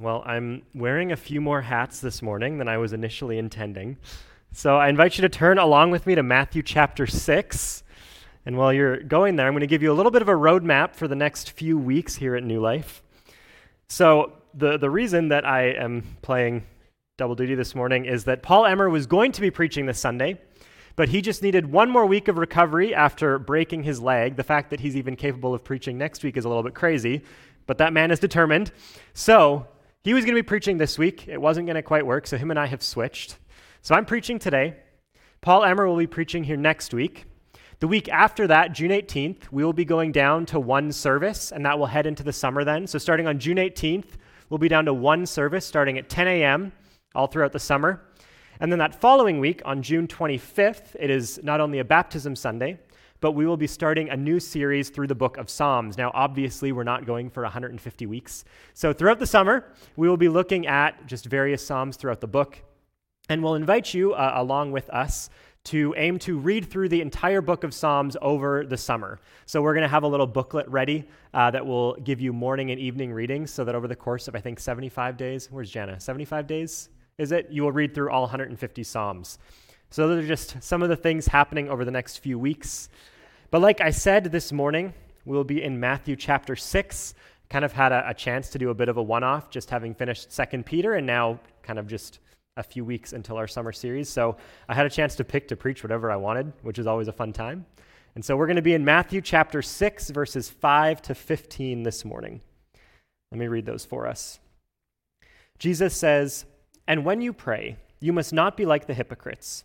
Well, I'm wearing a few more hats this morning than I was initially intending. So I invite you to turn along with me to Matthew chapter 6. And while you're going there, I'm going to give you a little bit of a roadmap for the next few weeks here at New Life. So, the, the reason that I am playing double duty this morning is that Paul Emmer was going to be preaching this Sunday, but he just needed one more week of recovery after breaking his leg. The fact that he's even capable of preaching next week is a little bit crazy, but that man is determined. So, he was going to be preaching this week. It wasn't going to quite work, so him and I have switched. So I'm preaching today. Paul Emmer will be preaching here next week. The week after that, June 18th, we will be going down to one service, and that will head into the summer then. So starting on June 18th, we'll be down to one service starting at 10 a.m. all throughout the summer. And then that following week, on June 25th, it is not only a baptism Sunday, but we will be starting a new series through the book of Psalms. Now, obviously, we're not going for 150 weeks. So, throughout the summer, we will be looking at just various Psalms throughout the book. And we'll invite you, uh, along with us, to aim to read through the entire book of Psalms over the summer. So, we're going to have a little booklet ready uh, that will give you morning and evening readings so that over the course of, I think, 75 days, where's Jana? 75 days? Is it? You will read through all 150 Psalms. So, those are just some of the things happening over the next few weeks. But, like I said this morning, we'll be in Matthew chapter 6. Kind of had a, a chance to do a bit of a one off, just having finished Second Peter, and now kind of just a few weeks until our summer series. So, I had a chance to pick to preach whatever I wanted, which is always a fun time. And so, we're going to be in Matthew chapter 6, verses 5 to 15 this morning. Let me read those for us. Jesus says, And when you pray, you must not be like the hypocrites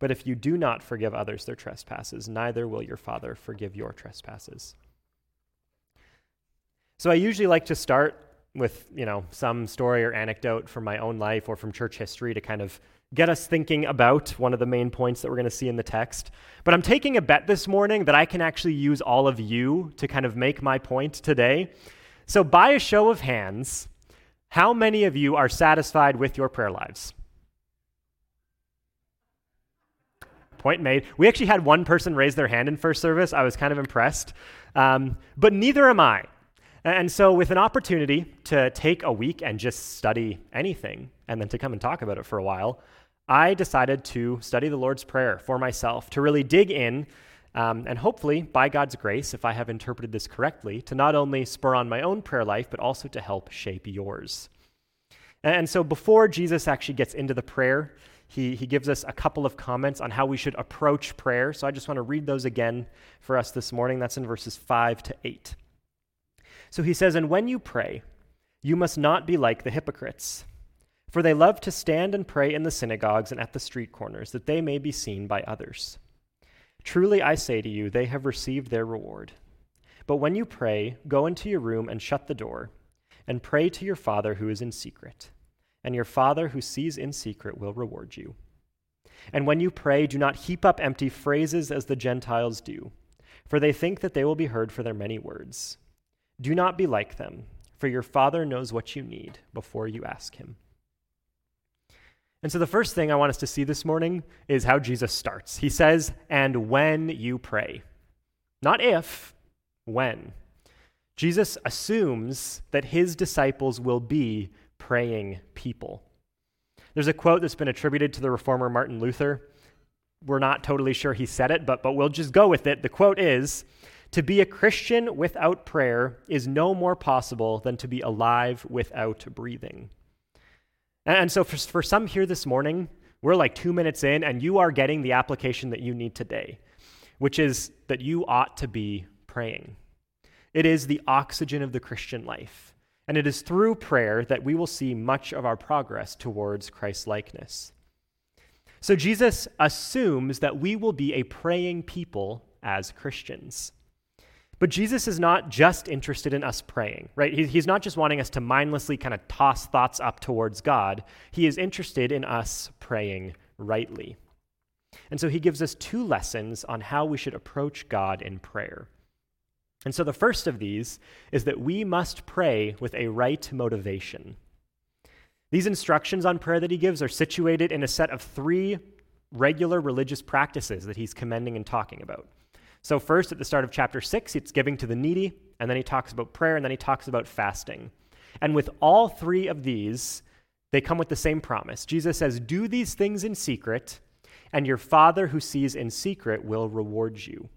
But if you do not forgive others their trespasses, neither will your Father forgive your trespasses. So I usually like to start with, you know, some story or anecdote from my own life or from church history to kind of get us thinking about one of the main points that we're going to see in the text. But I'm taking a bet this morning that I can actually use all of you to kind of make my point today. So by a show of hands, how many of you are satisfied with your prayer lives? Point made. We actually had one person raise their hand in first service. I was kind of impressed. Um, but neither am I. And so, with an opportunity to take a week and just study anything and then to come and talk about it for a while, I decided to study the Lord's Prayer for myself, to really dig in, um, and hopefully, by God's grace, if I have interpreted this correctly, to not only spur on my own prayer life, but also to help shape yours. And so, before Jesus actually gets into the prayer, he, he gives us a couple of comments on how we should approach prayer. So I just want to read those again for us this morning. That's in verses 5 to 8. So he says, And when you pray, you must not be like the hypocrites, for they love to stand and pray in the synagogues and at the street corners, that they may be seen by others. Truly I say to you, they have received their reward. But when you pray, go into your room and shut the door, and pray to your Father who is in secret and your Father who sees in secret will reward you. And when you pray, do not heap up empty phrases as the Gentiles do, for they think that they will be heard for their many words. Do not be like them, for your Father knows what you need before you ask Him. And so, the first thing I want us to see this morning is how Jesus starts. He says, And when you pray. Not if, when. Jesus assumes that his disciples will be praying people. There's a quote that's been attributed to the reformer Martin Luther. We're not totally sure he said it, but, but we'll just go with it. The quote is To be a Christian without prayer is no more possible than to be alive without breathing. And so, for, for some here this morning, We're like two minutes in, and you are getting the application that you need today, which is that you ought to be praying. It is the oxygen of the Christian life. And it is through prayer that we will see much of our progress towards Christ likeness. So Jesus assumes that we will be a praying people as Christians. But Jesus is not just interested in us praying, right? He's not just wanting us to mindlessly kind of toss thoughts up towards God. He is interested in us praying rightly. And so he gives us two lessons on how we should approach God in prayer. And so the first of these is that we must pray with a right motivation. These instructions on prayer that he gives are situated in a set of three regular religious practices that he's commending and talking about. So, first, at the start of chapter 6, it's giving to the needy, and then he talks about prayer, and then he talks about fasting. And with all three of these, they come with the same promise. Jesus says, Do these things in secret, and your Father who sees in secret will reward you.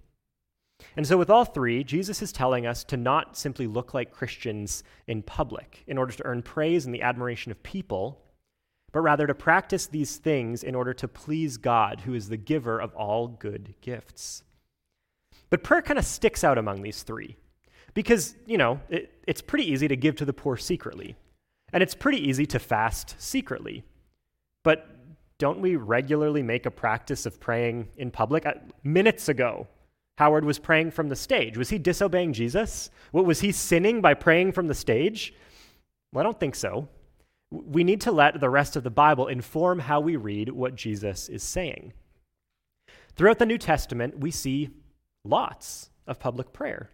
And so, with all three, Jesus is telling us to not simply look like Christians in public in order to earn praise and the admiration of people, but rather to practice these things in order to please God, who is the giver of all good gifts. But prayer kind of sticks out among these three because, you know, it, it's pretty easy to give to the poor secretly, and it's pretty easy to fast secretly. But don't we regularly make a practice of praying in public? Minutes ago, Howard was praying from the stage. Was he disobeying Jesus? What, was he sinning by praying from the stage? Well, I don't think so. We need to let the rest of the Bible inform how we read what Jesus is saying. Throughout the New Testament, we see lots of public prayer.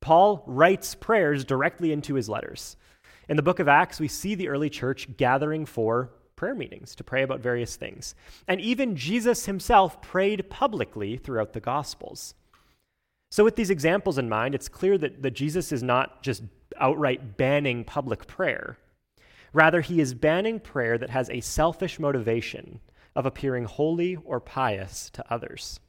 Paul writes prayers directly into his letters. In the book of Acts, we see the early church gathering for prayer meetings to pray about various things. And even Jesus himself prayed publicly throughout the Gospels. So, with these examples in mind, it's clear that, that Jesus is not just outright banning public prayer. Rather, he is banning prayer that has a selfish motivation of appearing holy or pious to others.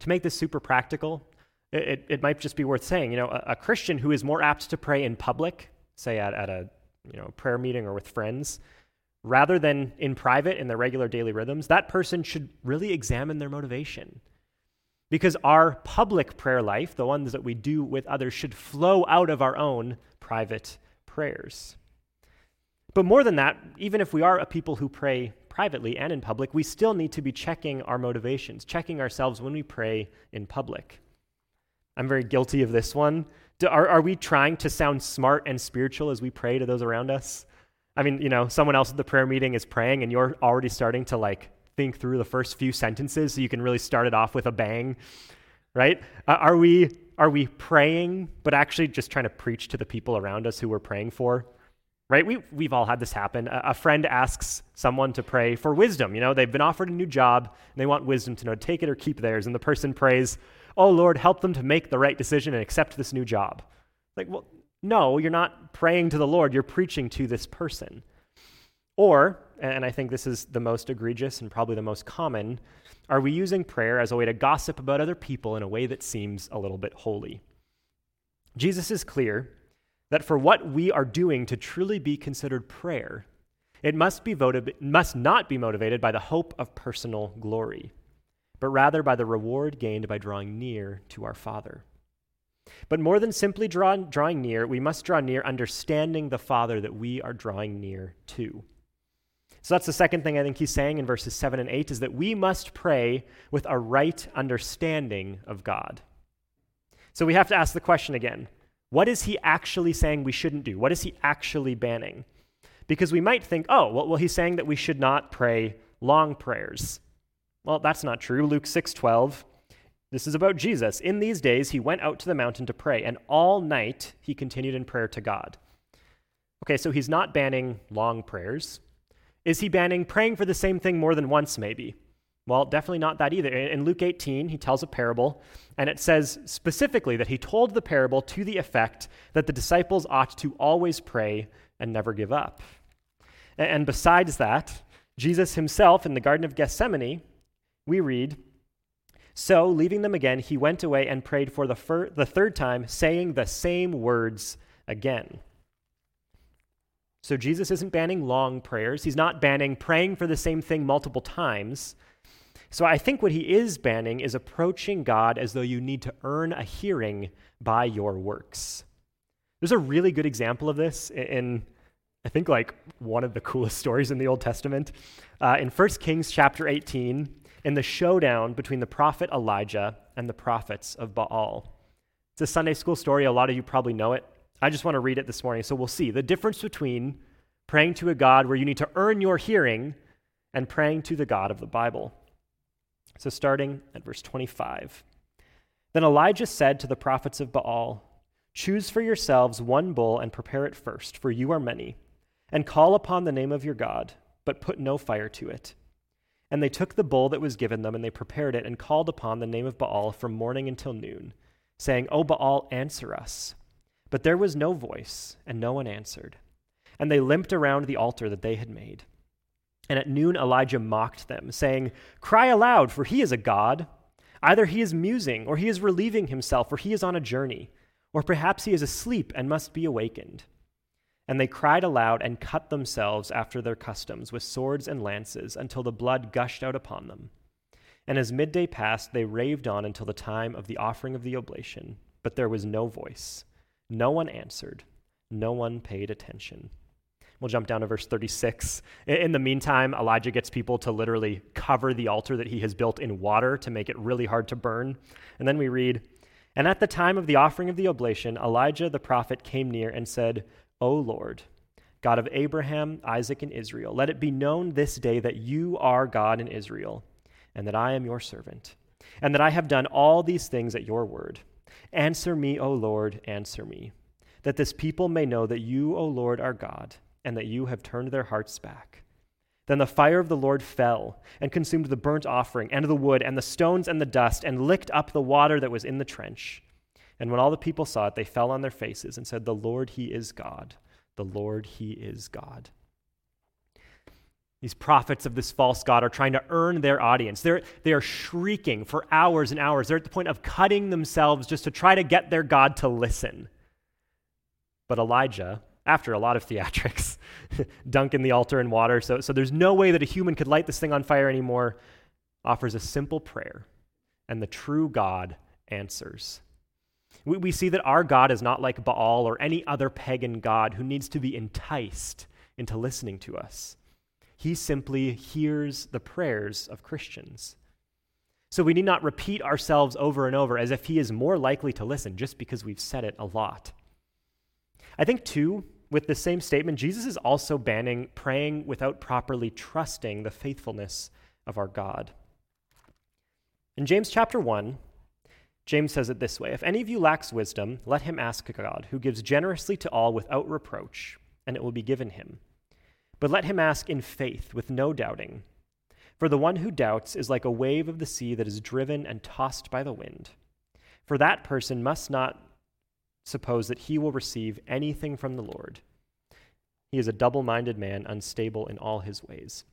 To make this super practical, it, it might just be worth saying, you know, a, a, Christian who is more apt to pray in public, say at, at a you know, prayer meeting or with friends, rather than in private in their regular daily rhythms, that person should really examine their motivation. Because our public prayer life, the ones that we do with others, should flow out of our own private prayers. But more than that, even if we are a people who pray privately and in public, we still need to be checking our motivations, checking ourselves when we pray in public. I'm very guilty of this one. Do, are, are we trying to sound smart and spiritual as we pray to those around us? I mean, you know, someone else at the prayer meeting is praying and you're already starting to like think through the first few sentences so you can really start it off with a bang, right? Uh, are we are we praying but actually just trying to preach to the people around us who we're praying for? Right? We we've all had this happen. A, a friend asks someone to pray for wisdom. You know, they've been offered a new job and they want wisdom to know take it or keep theirs and the person prays, "Oh Lord, help them to make the right decision and accept this new job." Like, well, no, you're not praying to the Lord, you're preaching to this person. Or, and I think this is the most egregious and probably the most common, are we using prayer as a way to gossip about other people in a way that seems a little bit holy? Jesus is clear that for what we are doing to truly be considered prayer, it must, be voted, must not be motivated by the hope of personal glory, but rather by the reward gained by drawing near to our Father. But more than simply draw, drawing near, we must draw near understanding the Father that we are drawing near to. So that's the second thing I think he's saying in verses 7 and 8 is that we must pray with a right understanding of God. So we have to ask the question again what is he actually saying we shouldn't do? What is he actually banning? Because we might think, oh, well, he's saying that we should not pray long prayers. Well, that's not true. Luke 6:12 this is about Jesus. In these days, he went out to the mountain to pray, and all night he continued in prayer to God. Okay, so he's not banning long prayers. Is he banning praying for the same thing more than once, maybe? Well, definitely not that either. In Luke 18, he tells a parable, and it says specifically that he told the parable to the effect that the disciples ought to always pray and never give up. And besides that, Jesus himself in the Garden of Gethsemane, we read, So, leaving them again, he went away and prayed for the, fir- the third time, saying the same words again. So Jesus isn't banning long prayers. He's not banning praying for the same thing multiple times. So I think what he is banning is approaching God as though you need to earn a hearing by your works. There's a really good example of this in, I think, like one of the coolest stories in the Old Testament. Uh, in 1 Kings chapter 18, in the showdown between the prophet Elijah and the prophets of Baal. It's a Sunday school story. A lot of you probably know it. I just want to read it this morning so we'll see the difference between praying to a God where you need to earn your hearing and praying to the God of the Bible. So, starting at verse 25. Then Elijah said to the prophets of Baal, Choose for yourselves one bull and prepare it first, for you are many, and call upon the name of your God, but put no fire to it. And they took the bull that was given them, and they prepared it, and called upon the name of Baal from morning until noon, saying, O Baal, answer us. But there was no voice, and no one answered. And they limped around the altar that they had made. And at noon Elijah mocked them, saying, Cry aloud, for he is a god. Either he is musing, or he is relieving himself, or he is on a journey, or perhaps he is asleep and must be awakened. And they cried aloud and cut themselves after their customs with swords and lances until the blood gushed out upon them. And as midday passed, they raved on until the time of the offering of the oblation. But there was no voice. No one answered. No one paid attention. We'll jump down to verse 36. In the meantime, Elijah gets people to literally cover the altar that he has built in water to make it really hard to burn. And then we read And at the time of the offering of the oblation, Elijah the prophet came near and said, O Lord, God of Abraham, Isaac, and Israel, let it be known this day that you are God in Israel, and that I am your servant, and that I have done all these things at your word. Answer me, O Lord, answer me, that this people may know that you, O Lord, are God, and that you have turned their hearts back. Then the fire of the Lord fell and consumed the burnt offering and the wood and the stones and the dust and licked up the water that was in the trench. And when all the people saw it, they fell on their faces and said, The Lord, He is God. The Lord, He is God. These prophets of this false God are trying to earn their audience. They're, they are shrieking for hours and hours. They're at the point of cutting themselves just to try to get their God to listen. But Elijah, after a lot of theatrics, dunking the altar in water, so, so there's no way that a human could light this thing on fire anymore, offers a simple prayer, and the true God answers. We, we see that our God is not like Baal or any other pagan God who needs to be enticed into listening to us. He simply hears the prayers of Christians. So we need not repeat ourselves over and over as if he is more likely to listen just because we've said it a lot. I think, too, with the same statement, Jesus is also banning praying without properly trusting the faithfulness of our God. In James chapter 1, James says it this way If any of you lacks wisdom, let him ask God, who gives generously to all without reproach, and it will be given him. But let him ask in faith, with no doubting. For the one who doubts is like a wave of the sea that is driven and tossed by the wind. For that person must not suppose that he will receive anything from the Lord. He is a double minded man, unstable in all his ways.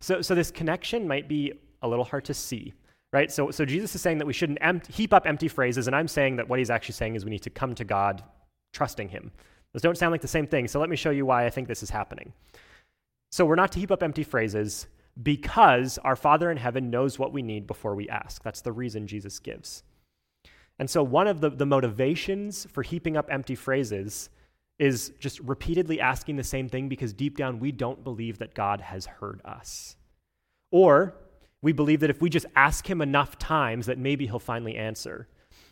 So, so, this connection might be a little hard to see right? So, so Jesus is saying that we shouldn't heap up empty phrases, and I'm saying that what he's actually saying is we need to come to God trusting him. Those don't sound like the same thing, so let me show you why I think this is happening. So we're not to heap up empty phrases because our Father in heaven knows what we need before we ask. That's the reason Jesus gives. And so one of the, the motivations for heaping up empty phrases is just repeatedly asking the same thing because deep down we don't believe that God has heard us. Or we believe that if we just ask him enough times, that maybe he'll finally answer.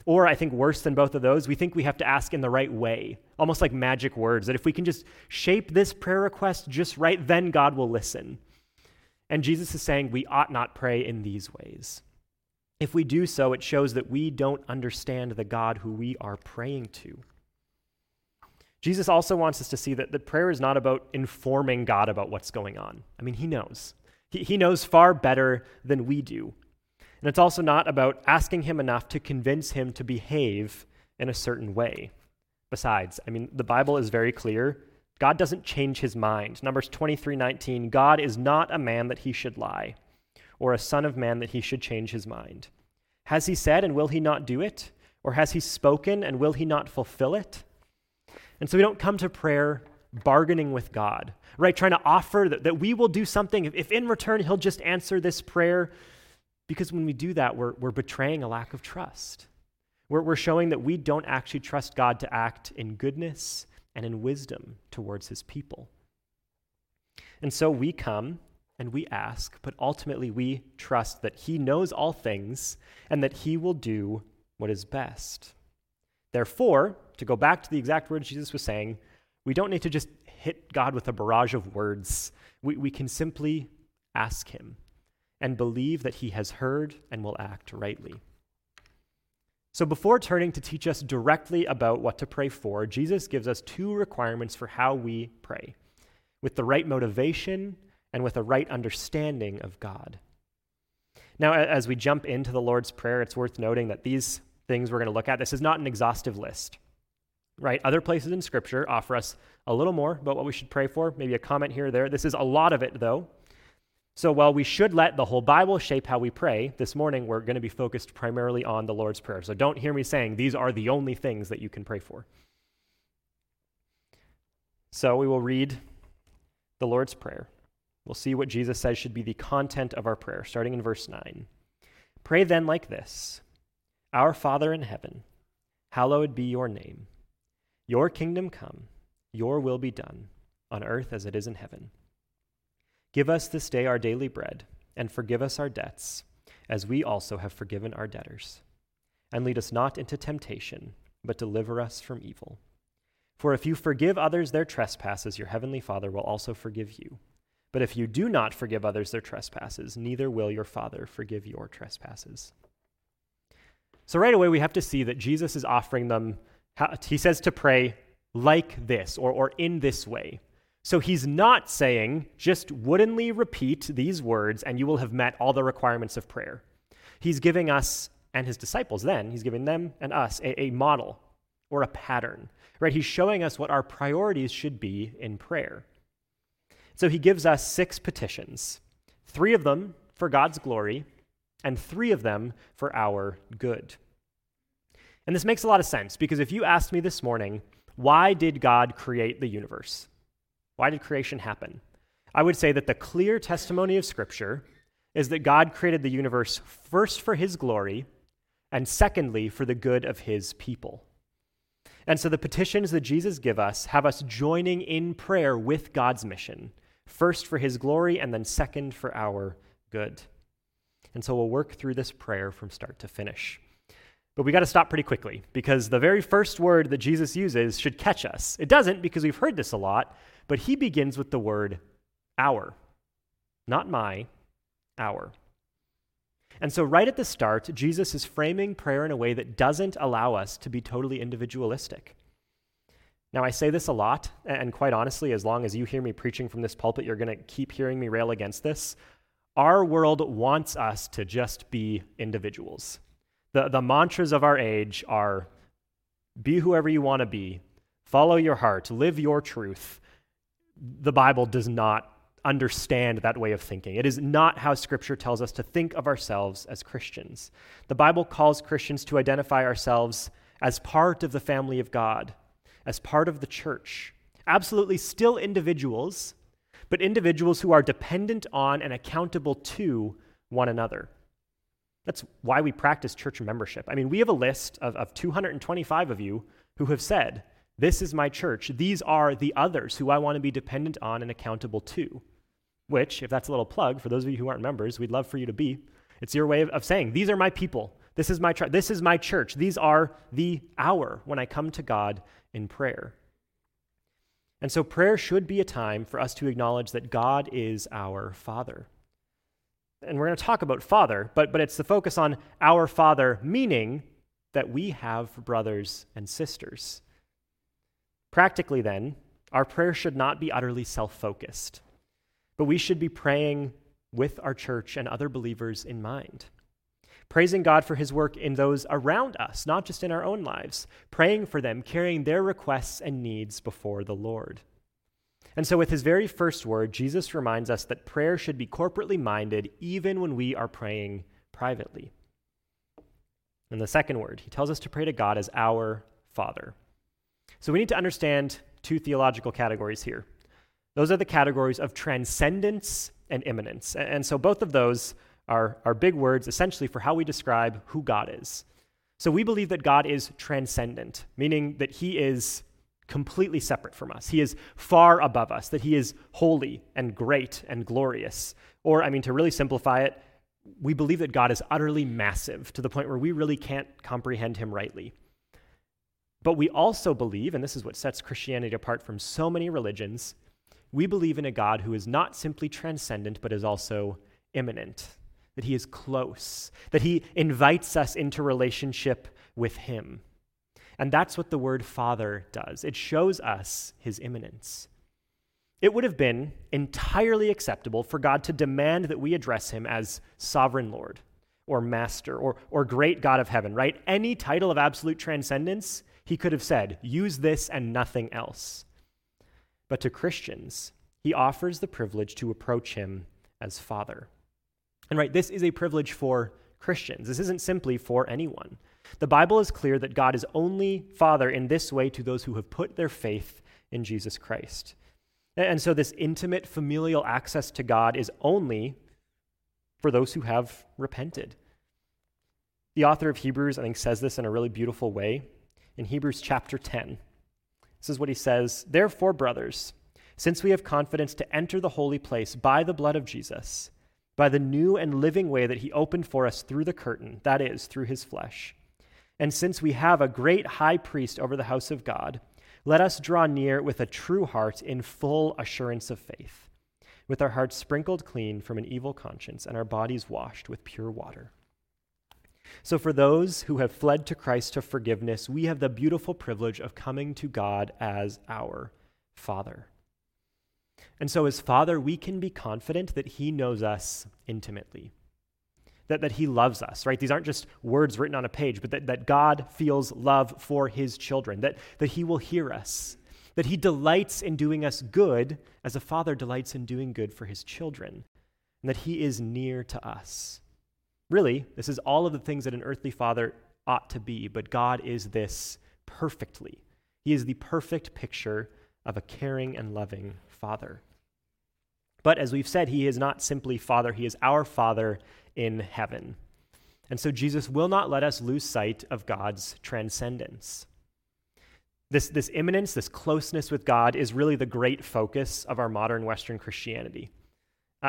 Or I think worse than both of those, we think we have to ask in the right way, almost like magic words, that if we can just shape this prayer request just right, then God will listen. And Jesus is saying we ought not pray in these ways. If we do so, it shows that we don't understand the God who we are praying to. Jesus also wants us to see that the prayer is not about informing God about what's going on. I mean, he knows. He, he knows far better than we do. And it's also not about asking him enough to convince him to behave in a certain way. Besides, I mean, the Bible is very clear. God doesn't change his mind. Numbers 23:19, God is not a man that he should lie, or a son of man that he should change his mind. Has he said and will he not do it? Or has he spoken and will he not fulfill it? And so we don't come to prayer bargaining with God, right? Trying to offer that, that we will do something if, if in return He'll just answer this prayer. Because when we do that, we're, we're betraying a lack of trust. We're, we're showing that we don't actually trust God to act in goodness and in wisdom towards His people. And so we come and we ask, but ultimately we trust that He knows all things and that He will do what is best. Therefore, to go back to the exact words Jesus was saying, we don't need to just hit God with a barrage of words. We, we can simply ask Him and believe that He has heard and will act rightly. So, before turning to teach us directly about what to pray for, Jesus gives us two requirements for how we pray with the right motivation and with a right understanding of God. Now, as we jump into the Lord's Prayer, it's worth noting that these things we're going to look at, this is not an exhaustive list, right? Other places in Scripture offer us a little more about what we should pray for, maybe a comment here or there. This is a lot of it, though. So while we should let the whole Bible shape how we pray, this morning we're going to be focused primarily on the Lord's Prayer. So don't hear me saying these are the only things that you can pray for. So we will read the Lord's Prayer. We'll see what Jesus says should be the content of our prayer, starting in verse 9. Pray then like this Our Father in heaven, hallowed be your name. Your kingdom come, your will be done, on earth as it is in heaven. Give us this day our daily bread, and forgive us our debts, as we also have forgiven our debtors. And lead us not into temptation, but deliver us from evil. For if you forgive others their trespasses, your heavenly Father will also forgive you. But if you do not forgive others their trespasses, neither will your Father forgive your trespasses. So, right away, we have to see that Jesus is offering them, he says to pray like this or, or in this way. So he's not saying, just woodenly repeat these words and you will have met all the requirements of prayer. He's giving us and his disciples then, he's giving them and us a, a model or a pattern, right? He's showing us what our priorities should be in prayer. So he gives us six petitions, three of them for God's glory, and three of them for our good. And this makes a lot of sense because if you asked me this morning, why did God create the universe? Why did creation happen? I would say that the clear testimony of Scripture is that God created the universe first for his glory, and secondly, for the good of his people. And so the petitions that Jesus give us have us joining in prayer with God's mission, first for his glory, and then second for our good. And so we'll work through this prayer from start to finish. But we got to stop pretty quickly because the very first word that Jesus uses should catch us. It doesn't because we've heard this a lot, but he begins with the word our, not my, our. And so, right at the start, Jesus is framing prayer in a way that doesn't allow us to be totally individualistic. Now, I say this a lot, and quite honestly, as long as you hear me preaching from this pulpit, you're going to keep hearing me rail against this. Our world wants us to just be individuals. The, the mantras of our age are be whoever you want to be, follow your heart, live your truth, the Bible does not understand that way of thinking. It is not how Scripture tells us to think of ourselves as Christians. The Bible calls Christians to identify ourselves as part of the family of God, as part of the church. Absolutely still individuals, but individuals who are dependent on and accountable to one another. That's why we practice church membership. I mean, we have a list of, of 225 of you who have said, this is my church. These are the others who I want to be dependent on and accountable to. Which, if that's a little plug for those of you who aren't members, we'd love for you to be. It's your way of, saying, These are my people. This is my, tr- this is my church. These are the hour when I come to God in prayer. And so, prayer should be a time for us to acknowledge that God is our Father. And we're going to talk about Father, but, but it's the focus on our Father, meaning that we have brothers and sisters. Practically, then, our prayer should not be utterly self focused, but we should be praying with our church and other believers in mind. Praising God for his work in those around us, not just in our own lives, praying for them, carrying their requests and needs before the Lord. And so, with his very first word, Jesus reminds us that prayer should be corporately minded even when we are praying privately. In the second word, he tells us to pray to God as our Father. So we need to understand two theological categories here. Those are the categories of transcendence and immanence. And so both of those are, are big words essentially for how we describe who God is. So we believe that God is transcendent, meaning that he is completely separate from us. He is far above us, that he is holy and great and glorious. Or, I mean, to really simplify it, we believe that God is utterly massive to the point where we really can't comprehend him rightly. But we also believe, and this is what sets Christianity apart from so many religions, we believe in a God who is not simply transcendent, but is also immanent, that he is close, that he invites us into relationship with him. And that's what the word Father does it shows us his immanence. It would have been entirely acceptable for God to demand that we address him as sovereign Lord or master or, or great God of heaven, right? Any title of absolute transcendence, he could have said, use this and nothing else. But to Christians, he offers the privilege to approach him as Father. And right, this is a privilege for Christians. This isn't simply for anyone. The Bible is clear that God is only Father in this way to those who have put their faith in Jesus Christ. And so, this intimate familial access to God is only for those who have repented. The author of Hebrews, I think, says this in a really beautiful way in Hebrews chapter 10. This is what he says Therefore, brothers, since we have confidence to enter the holy place by the blood of Jesus, by the new and living way that he opened for us through the curtain, that is, through his flesh, and since we have a great high priest over the house of God, let us draw near with a true heart in full assurance of faith, with our hearts sprinkled clean from an evil conscience and our bodies washed with pure water. So, for those who have fled to Christ to forgiveness, we have the beautiful privilege of coming to God as our Father. And so, as Father, we can be confident that He knows us intimately that, that he loves us, right? These aren't just words written on a page, but that, that God feels love for his children, that, that he will hear us, that he delights in doing us good as a father delights in doing good for his children, and that he is near to us. Really, this is all of the things that an earthly father ought to be, but God is this perfectly. He is the perfect picture of a caring and loving father. But as we've said, he is not simply Father, he is our Father in heaven. And so Jesus will not let us lose sight of God's transcendence. This, this immanence, this closeness with God, is really the great focus of our modern Western Christianity.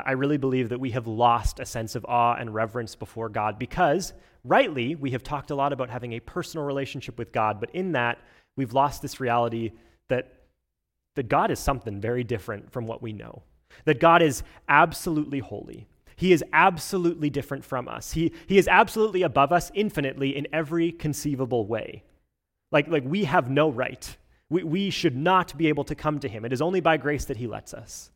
I really believe that we have lost a sense of awe and reverence before God because, rightly, we have talked a lot about having a personal relationship with God, but in that, we've lost this reality that, that God is something very different from what we know that God is absolutely holy. He is absolutely different from us. He, he is absolutely above us infinitely in every conceivable way. Like, like we have no right. We, we should not be able to come to him. It is only by grace that he lets us.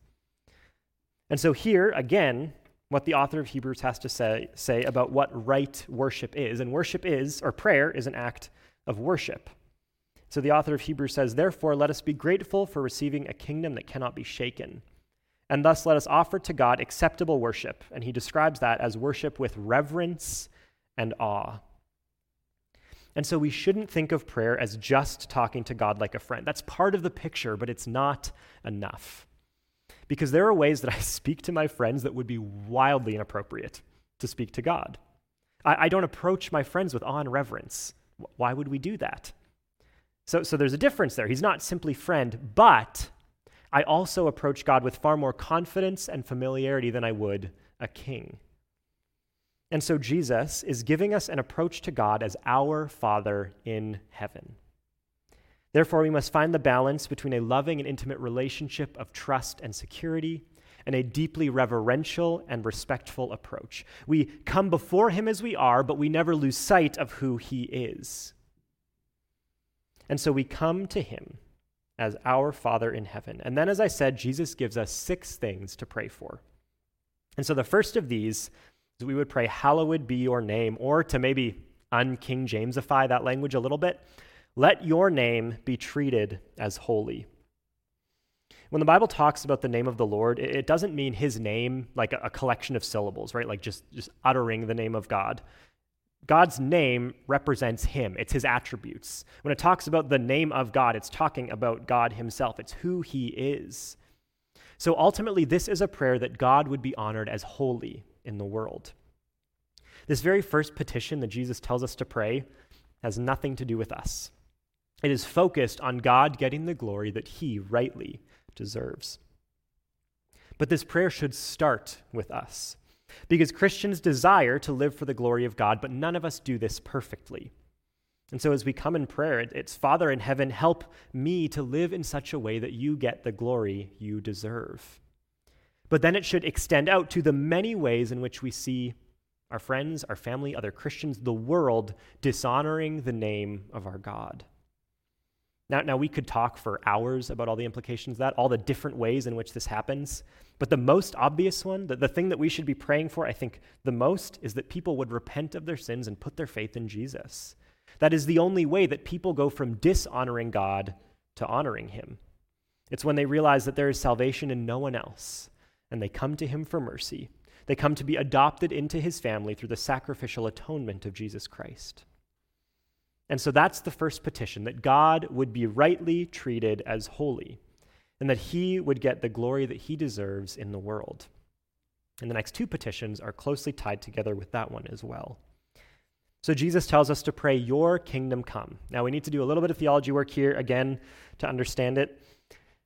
And so, here, again, what the author of Hebrews has to say, say about what right worship is. And worship is, or prayer is an act of worship. So the author of Hebrews says, Therefore, let us be grateful for receiving a kingdom that cannot be shaken and thus let us offer to God acceptable worship. And he describes that as worship with reverence and awe. And so we shouldn't think of prayer as just talking to God like a friend. That's part of the picture, but it's not enough. Because there are ways that I speak to my friends that would be wildly inappropriate to speak to God. I, I don't approach my friends with awe and reverence. Why would we do that? So, so there's a difference there. He's not simply friend, but I also approach God with far more confidence and familiarity than I would a king. And so Jesus is giving us an approach to God as our Father in heaven. Therefore, we must find the balance between a loving and intimate relationship of trust and security and a deeply reverential and respectful approach. We come before Him as we are, but we never lose sight of who He is. And so we come to Him as our Father in heaven. And then, as I said, Jesus gives us six things to pray for. And so the first of these is we would pray, Hallowed be your name, or to maybe un-King Jamesify that language a little bit, let your name be treated as holy. When the Bible talks about the name of the Lord, it doesn't mean his name like a collection of syllables, right? Like just, just uttering the name of God. God's name represents him, it's his attributes. When it talks about the name of God, it's talking about God himself, it's who he is. So ultimately, this is a prayer that God would be honored as holy in the world. This very first petition that Jesus tells us to pray has nothing to do with us. It is focused on God getting the glory that he rightly deserves. But this prayer should start with us. Because Christians desire to live for the glory of God, but none of us do this perfectly. And so, as we come in prayer, it's Father in heaven, help me to live in such a way that you get the glory you deserve. But then it should extend out to the many ways in which we see our friends, our family, other Christians, the world dishonoring the name of our God. Now, now, we could talk for hours about all the implications of that, all the different ways in which this happens. But the most obvious one, the, the thing that we should be praying for, I think, the most, is that people would repent of their sins and put their faith in Jesus. That is the only way that people go from dishonoring God to honoring Him. It's when they realize that there is salvation in no one else, and they come to Him for mercy. They come to be adopted into His family through the sacrificial atonement of Jesus Christ. And so that's the first petition that God would be rightly treated as holy and that he would get the glory that he deserves in the world. And the next two petitions are closely tied together with that one as well. So Jesus tells us to pray, Your kingdom come. Now we need to do a little bit of theology work here again to understand it,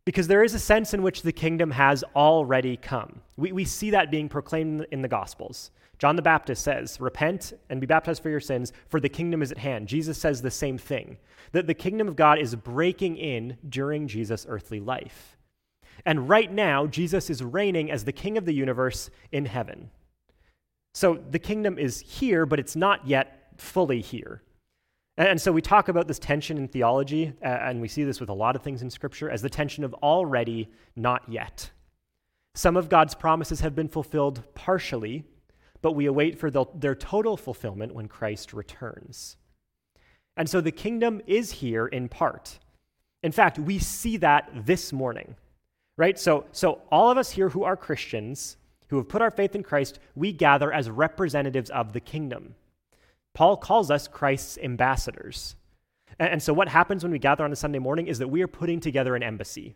because there is a sense in which the kingdom has already come. We, we see that being proclaimed in the Gospels. John the Baptist says, Repent and be baptized for your sins, for the kingdom is at hand. Jesus says the same thing that the kingdom of God is breaking in during Jesus' earthly life. And right now, Jesus is reigning as the king of the universe in heaven. So the kingdom is here, but it's not yet fully here. And so we talk about this tension in theology, and we see this with a lot of things in Scripture, as the tension of already, not yet. Some of God's promises have been fulfilled partially, but we await for the, their total fulfillment when Christ returns. And so the kingdom is here in part. In fact, we see that this morning, right? So, so all of us here who are Christians, who have put our faith in Christ, we gather as representatives of the kingdom. Paul calls us Christ's ambassadors. And, and so what happens when we gather on a Sunday morning is that we are putting together an embassy.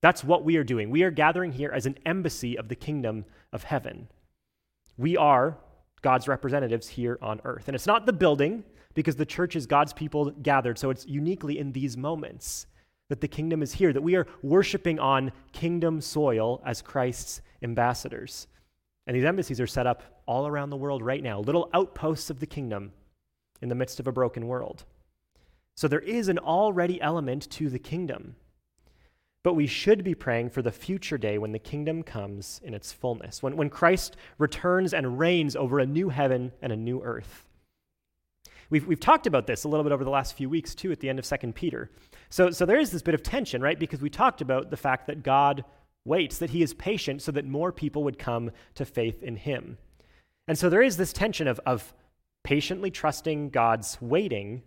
That's what we are doing. We are gathering here as an embassy of the kingdom of heaven. We are God's representatives here on earth. And it's not the building, because the church is God's people gathered. So it's uniquely in these moments that the kingdom is here, that we are worshiping on kingdom soil as Christ's ambassadors. And these embassies are set up all around the world right now, little outposts of the kingdom in the midst of a broken world. So there is an already element to the kingdom. But we should be praying for the future day when the kingdom comes in its fullness, when, when Christ returns and reigns over a new heaven and a new earth. We've, we've talked about this a little bit over the last few weeks, too, at the end of 2 Peter. So, so there is this bit of tension, right? Because we talked about the fact that God waits, that he is patient so that more people would come to faith in him. And so there is this tension of, of patiently trusting God's waiting,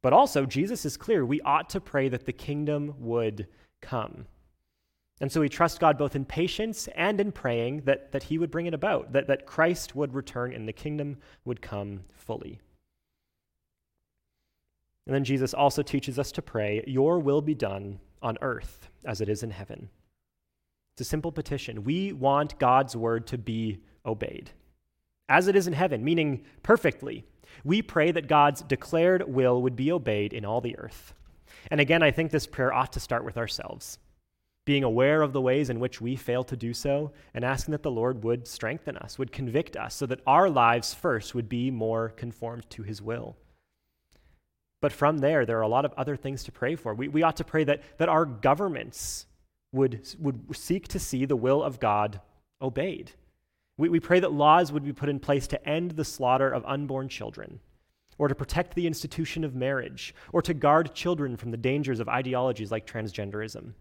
but also Jesus is clear we ought to pray that the kingdom would come. And so we trust God both in patience and in praying that, that He would bring it about, that, that Christ would return and the kingdom would come fully. And then Jesus also teaches us to pray, Your will be done on earth as it is in heaven. It's a simple petition. We want God's word to be obeyed, as it is in heaven, meaning perfectly. We pray that God's declared will would be obeyed in all the earth. And again, I think this prayer ought to start with ourselves, being aware of the ways in which we fail to do so, and asking that the Lord would strengthen us, would convict us, so that our lives first would be more conformed to his will. But from there, there are a lot of other things to pray for. We, we ought to pray that, that our governments would, would seek to see the will of God obeyed. We, we pray that laws would be put in place to end the slaughter of unborn children or to protect the institution of marriage, or to guard children from the dangers of ideologies like transgenderism.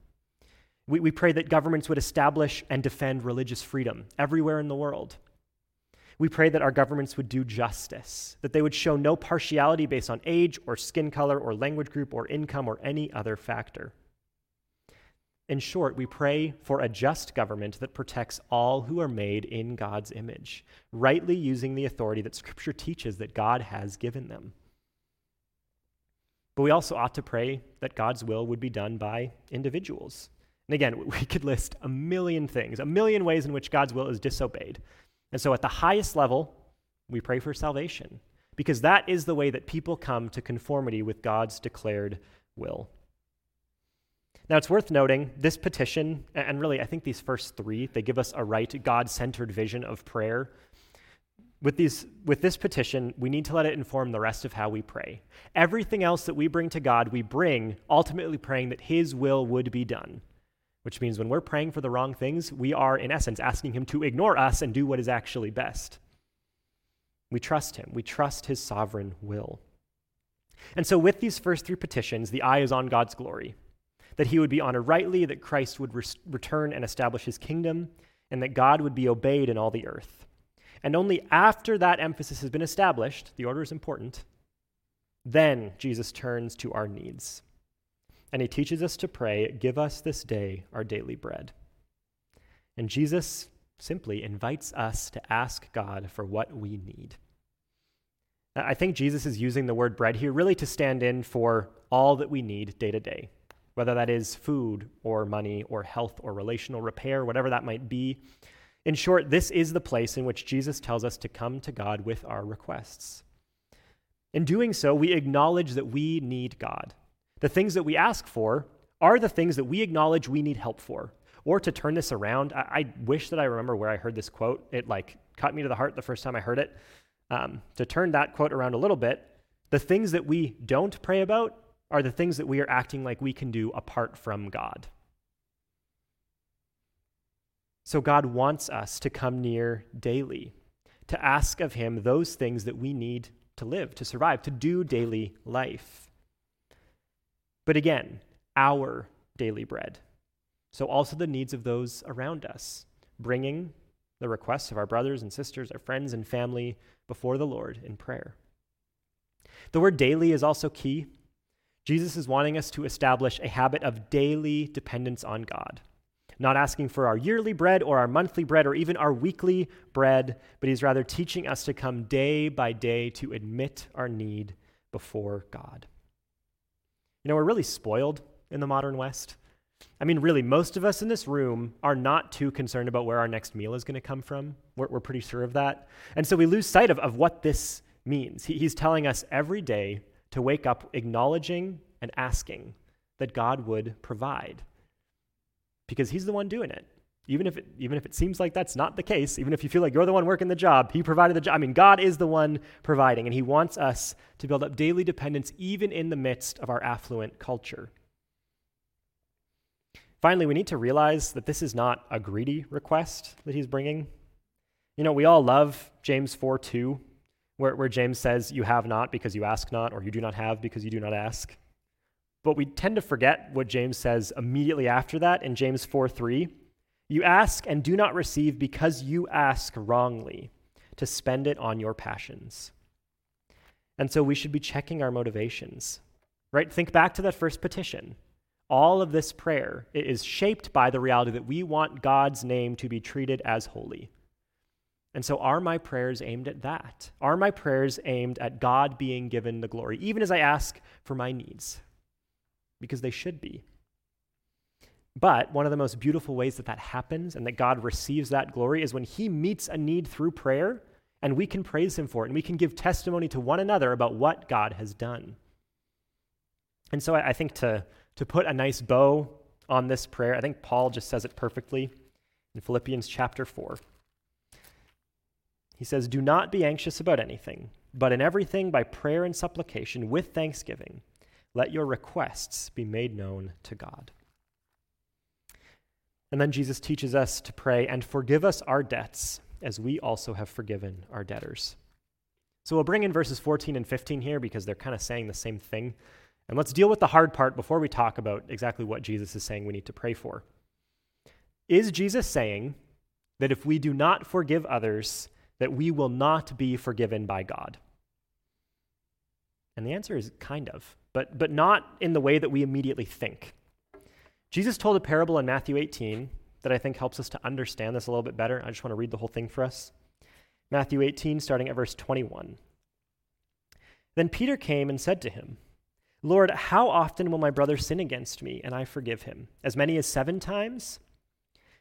We, we pray that governments would establish and defend religious freedom everywhere in the world. We pray that our governments would do justice, that they would show no partiality based on age or skin color or language group or income or any other factor. In short, we pray for a just government that protects all who are made in God's image, rightly using the authority that Scripture teaches that God has given them. But we also ought to pray that God's will would be done by individuals. And again, we could list a million things, a million ways in which God's will is disobeyed. And so at the highest level, we pray for salvation, because that is the way that people come to conformity with God's declared will. Now, it's worth noting this petition, and really, I think these first three, they give us a right, God centered vision of prayer. With, these, with this petition, we need to let it inform the rest of how we pray. Everything else that we bring to God, we bring ultimately praying that His will would be done, which means when we're praying for the wrong things, we are, in essence, asking Him to ignore us and do what is actually best. We trust Him, we trust His sovereign will. And so, with these first three petitions, the eye is on God's glory that he would be honored rightly, that Christ would re- return and establish his kingdom, and that God would be obeyed in all the earth. And only after that emphasis has been established, the order is important, then Jesus turns to our needs. And he teaches us to pray, Give us this day our daily bread. And Jesus simply invites us to ask God for what we need. I think Jesus is using the word bread here really to stand in for all that we need day to day whether that is food or money or health or relational repair, whatever that might be. In short, this is the place in which Jesus tells us to come to God with our requests. In doing so, we acknowledge that we need God. The things that we ask for are the things that we acknowledge we need help for. Or to turn this around, I, I wish that I remember where I heard this quote. It like cut me to the heart the first time I heard it. Um, to turn that quote around a little bit, the things that we don't pray about are the things that we are acting like we can do apart from God. So God wants us to come near daily, to ask of Him those things that we need to live, to survive, to do daily life. But again, our daily bread. So also the needs of those around us, bringing the requests of our brothers and sisters, our friends and family before the Lord in prayer. The word daily is also key Jesus is wanting us to establish a habit of daily dependence on God. Not asking for our yearly bread or our monthly bread or even our weekly bread, but he's rather teaching us to come day by day to admit our need before God. You know, we're really spoiled in the modern West. I mean, really, most of us in this room are not too concerned about where our next meal is going to come from. We're, we're, pretty sure of that. And so we lose sight of, of what this means. He, he's telling us every day to wake up acknowledging and asking that God would provide. Because He's the one doing it. Even if, it, even if it seems like that's not the case, even if you feel like you're the one working the job, He provided the job. I mean, God is the one providing, and He wants us to build up daily dependence even in the midst of our affluent culture. Finally, we need to realize that this is not a greedy request that He's bringing. You know, we all love James 4 2 where, where James says, You have not because you ask not, or you do not have because you do not ask. But we tend to forget what James says immediately after that in James 4 3. You ask and do not receive because you ask wrongly to spend it on your passions. And so we should be checking our motivations, right? Think back to that first petition. All of this prayer is shaped by the reality that we want God's name to be treated as holy. And so, are my prayers aimed at that? Are my prayers aimed at God being given the glory, even as I ask for my needs? Because they should be. But one of the most beautiful ways that that happens and that God receives that glory is when He meets a need through prayer and we can praise Him for it and we can give testimony to one another about what God has done. And so, I think to, to put a nice bow on this prayer, I think Paul just says it perfectly in Philippians chapter 4. He says, Do not be anxious about anything, but in everything by prayer and supplication with thanksgiving, let your requests be made known to God. And then Jesus teaches us to pray, and forgive us our debts as we also have forgiven our debtors. So we'll bring in verses 14 and 15 here because they're kind of saying the same thing. And let's deal with the hard part before we talk about exactly what Jesus is saying we need to pray for. Is Jesus saying that if we do not forgive others, that we will not be forgiven by God? And the answer is kind of, but, but not in the way that we immediately think. Jesus told a parable in Matthew 18 that I think helps us to understand this a little bit better. I just want to read the whole thing for us. Matthew 18, starting at verse 21. Then Peter came and said to him, Lord, how often will my brother sin against me and I forgive him? As many as seven times?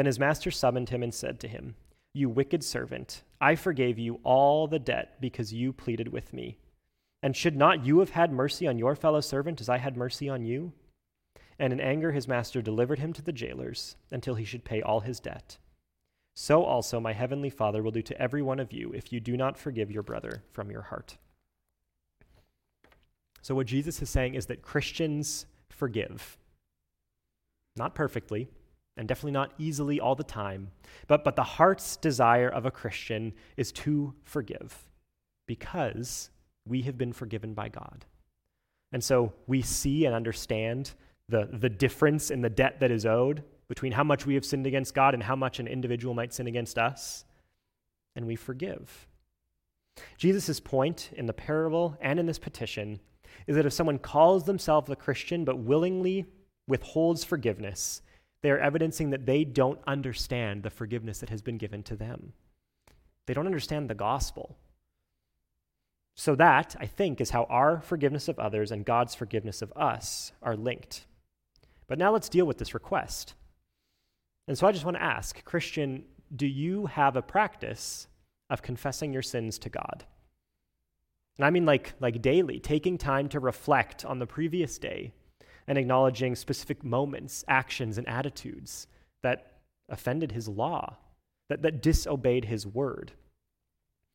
Then his master summoned him and said to him, You wicked servant, I forgave you all the debt because you pleaded with me. And should not you have had mercy on your fellow servant as I had mercy on you? And in anger his master delivered him to the jailers until he should pay all his debt. So also my heavenly Father will do to every one of you if you do not forgive your brother from your heart. So, what Jesus is saying is that Christians forgive. Not perfectly, and definitely not easily all the time, but, but the heart's desire of a Christian is to forgive because we have been forgiven by God. And so we see and understand the, the difference in the debt that is owed between how much we have sinned against God and how much an individual might sin against us, and we forgive. Jesus' point in the parable and in this petition is that if someone calls themselves a Christian but willingly withholds forgiveness, they are evidencing that they don't understand the forgiveness that has been given to them. They don't understand the gospel. So, that, I think, is how our forgiveness of others and God's forgiveness of us are linked. But now let's deal with this request. And so I just want to ask Christian, do you have a practice of confessing your sins to God? And I mean like, like daily, taking time to reflect on the previous day and acknowledging specific moments, actions, and attitudes that offended his law, that, that disobeyed his word.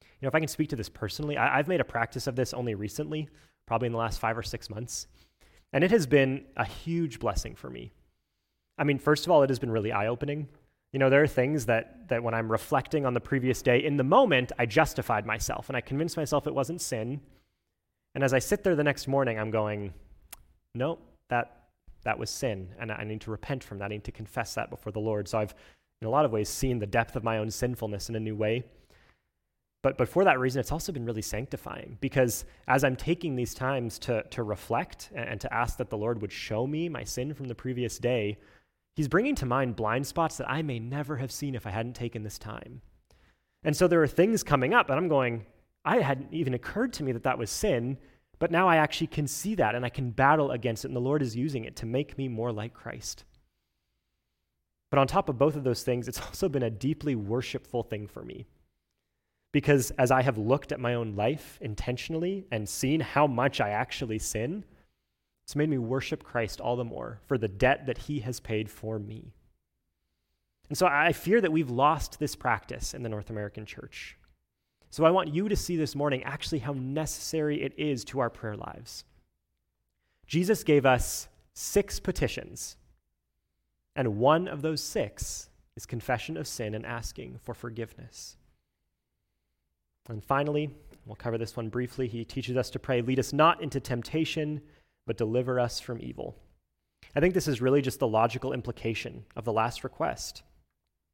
You know, if I can speak to this personally, I, I've made a practice of this only recently, probably in the last five or six months. And it has been a huge blessing for me. I mean, first of all, it has been really eye opening. You know, there are things that, that when I'm reflecting on the previous day, in the moment, I justified myself and I convinced myself it wasn't sin. And as I sit there the next morning, I'm going, no, that, that was sin. And I need to repent from that. I need to confess that before the Lord. So I've, in a lot of ways, seen the depth of my own sinfulness in a new way. But, but for that reason, it's also been really sanctifying because as I'm taking these times to, to reflect and, to ask that the Lord would show me my sin from the previous day, He's bringing to mind blind spots that I may never have seen if I hadn't taken this time. And so there are things coming up, and I'm going, I hadn't even occurred to me that that was sin, but now I actually can see that and I can battle against it, and the Lord is using it to make me more like Christ. But on top of both of those things, it's also been a deeply worshipful thing for me. Because as I have looked at my own life intentionally and seen how much I actually sin, it's made me worship Christ all the more for the debt that he has paid for me. And so I fear that we've lost this practice in the North American church. So I want you to see this morning actually how necessary it is to our prayer lives. Jesus gave us six petitions, and one of those six is confession of sin and asking for forgiveness. And finally, we'll cover this one briefly. He teaches us to pray, Lead us not into temptation but deliver us from evil. I think this is really just the logical implication of the last request.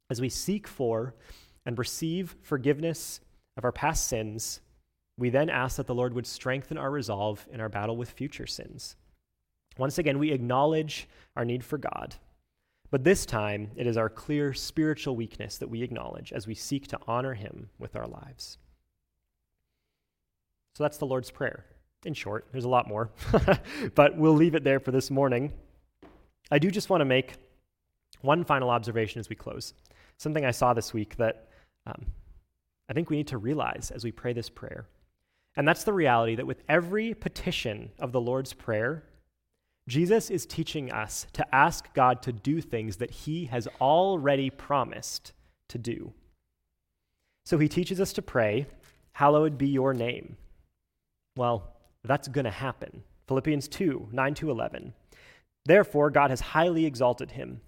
As we seek for and receive forgiveness of our past sins, we then ask that the Lord would strengthen our resolve in our battle with future sins. Once again, we acknowledge our need for God, but this time it is our clear spiritual weakness that we acknowledge as we seek to honor Him with our lives. So that's the Lord's Prayer in short. There's a lot more, but we'll leave it there for this morning. I do just want to make One final observation as we close. Something I saw this week that um, I think we need to realize as we pray this prayer. And that's the reality that with every petition of the Lord's Prayer, Jesus is teaching us to ask God to do things that he has already promised to do. So he teaches us to pray, Hallowed be your name. Well, that's going to happen. Philippians 2 9 to 11. Therefore, God has highly exalted him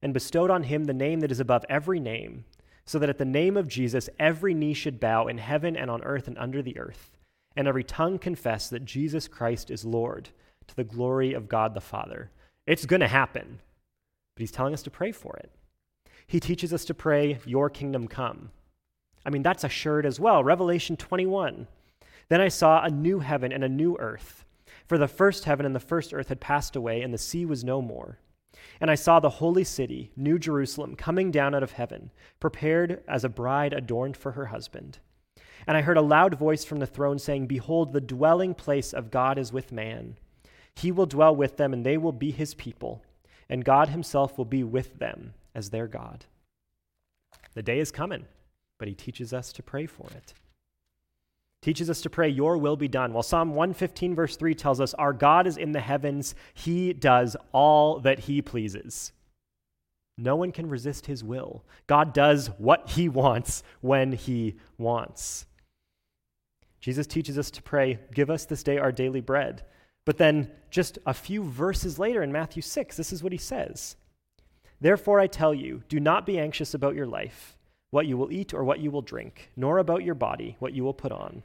and bestowed on him the name that is above every name, so that at the name of Jesus every knee should bow in heaven and on earth and under the earth, and every tongue confess that Jesus Christ is Lord, to the glory of God the Father. It's going to happen, but he's telling us to pray for it. He teaches us to pray, Your kingdom come. I mean, that's assured as well. Revelation 21. Then I saw a new heaven and a new earth, for the first heaven and the first earth had passed away, and the sea was no more. And I saw the holy city, New Jerusalem, coming down out of heaven, prepared as a bride adorned for her husband. And I heard a loud voice from the throne saying, Behold, the dwelling place of God is with man. He will dwell with them, and they will be his people, and God himself will be with them as their God. The day is coming, but he teaches us to pray for it teaches us to pray, Your will be done. While Psalm 115, verse 3 tells us, Our God is in the heavens, He does all that He pleases. No one can resist His will. God does what He wants when He wants. Jesus teaches us to pray, Give us this day our daily bread. But then, just a few verses later in Matthew 6, this is what He says Therefore, I tell you, do not be anxious about your life, what you will eat or what you will drink, nor about your body, what you will put on.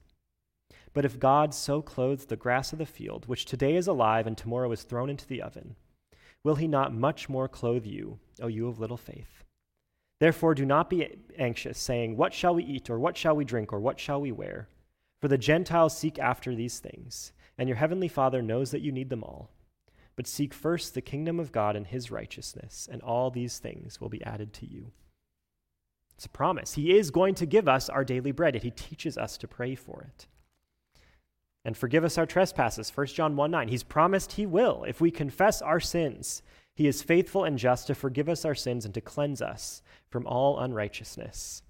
But if God so clothes the grass of the field, which today is alive and tomorrow is thrown into the oven, will he not much more clothe you, O you of little faith? Therefore, do not be anxious, saying, What shall we eat, or what shall we drink, or what shall we wear? For the Gentiles seek after these things, and your heavenly Father knows that you need them all. But seek first the kingdom of God and his righteousness, and all these things will be added to you. It's a promise. He is going to give us our daily bread, and he teaches us to pray for it and forgive us our trespasses. 1 John 1 9. He's promised he will. If we confess our sins, he is faithful and just to forgive us our sins and to cleanse us from all unrighteousness.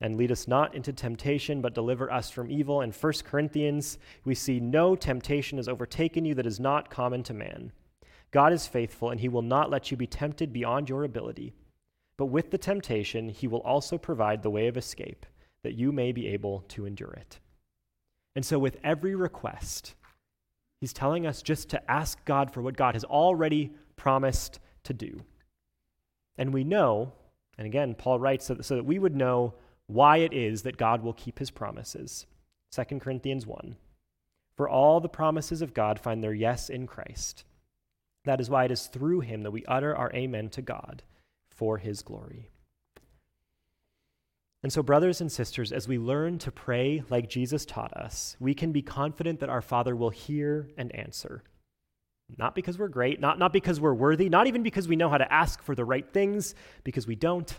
And lead us not into temptation, but deliver us from evil. In 1 Corinthians, we see no temptation has overtaken you that is not common to man. God is faithful, and he will not let you be tempted beyond your ability. But with the temptation, he will also provide the way of escape, that you may be able to endure it. And so, with every request, he's telling us just to ask God for what God has already promised to do. And we know, and again, Paul writes so that, so that we would know why it is that God will keep his promises. 2 Corinthians 1. For all the promises of God find their yes in Christ. That is why it is through him that we utter our amen to God for his glory. And so, brothers and sisters, as we learn to pray like Jesus taught us, we can be confident that our Father will hear and answer. Not because we're great, not, not because we're worthy, not even because we know how to ask for the right things, because we don't,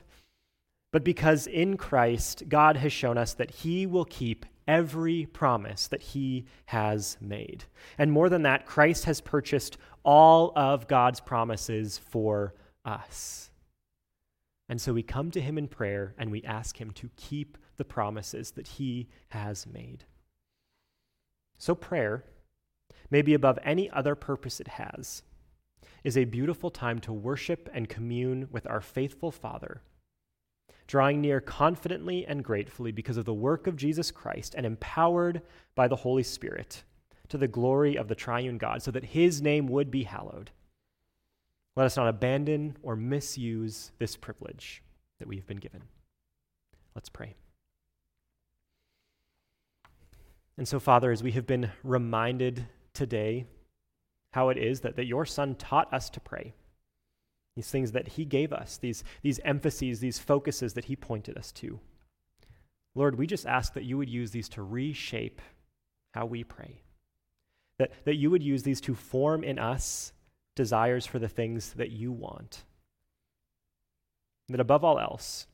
but because in Christ, God has shown us that He will keep every promise that He has made. And more than that, Christ has purchased all of God's promises for us. And so we come to him in prayer and we ask him to keep the promises that he has made. So, prayer, maybe above any other purpose it has, is a beautiful time to worship and commune with our faithful Father, drawing near confidently and gratefully because of the work of Jesus Christ and empowered by the Holy Spirit to the glory of the triune God, so that his name would be hallowed. Let us not abandon or misuse this privilege that we've been given. Let's pray. And so, Father, as we have been reminded today how it is that, that your Son taught us to pray, these things that He gave us, these, these emphases, these focuses that He pointed us to. Lord, we just ask that you would use these to reshape how we pray, that, that you would use these to form in us desires for the things that you want. That above all else,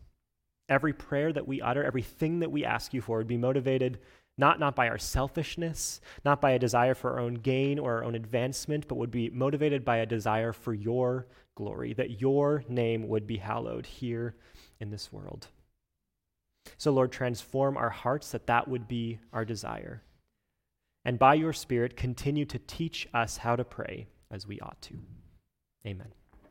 every prayer that we utter, everything that we ask you for would be motivated not, not by our selfishness, not by a desire for our own gain or our own advancement, but would be motivated by a desire for your glory, that your name would be hallowed here in this world. So, Lord, transform our hearts that that would be our desire. And by your Spirit, continue to teach us how to pray as we ought to. Amen.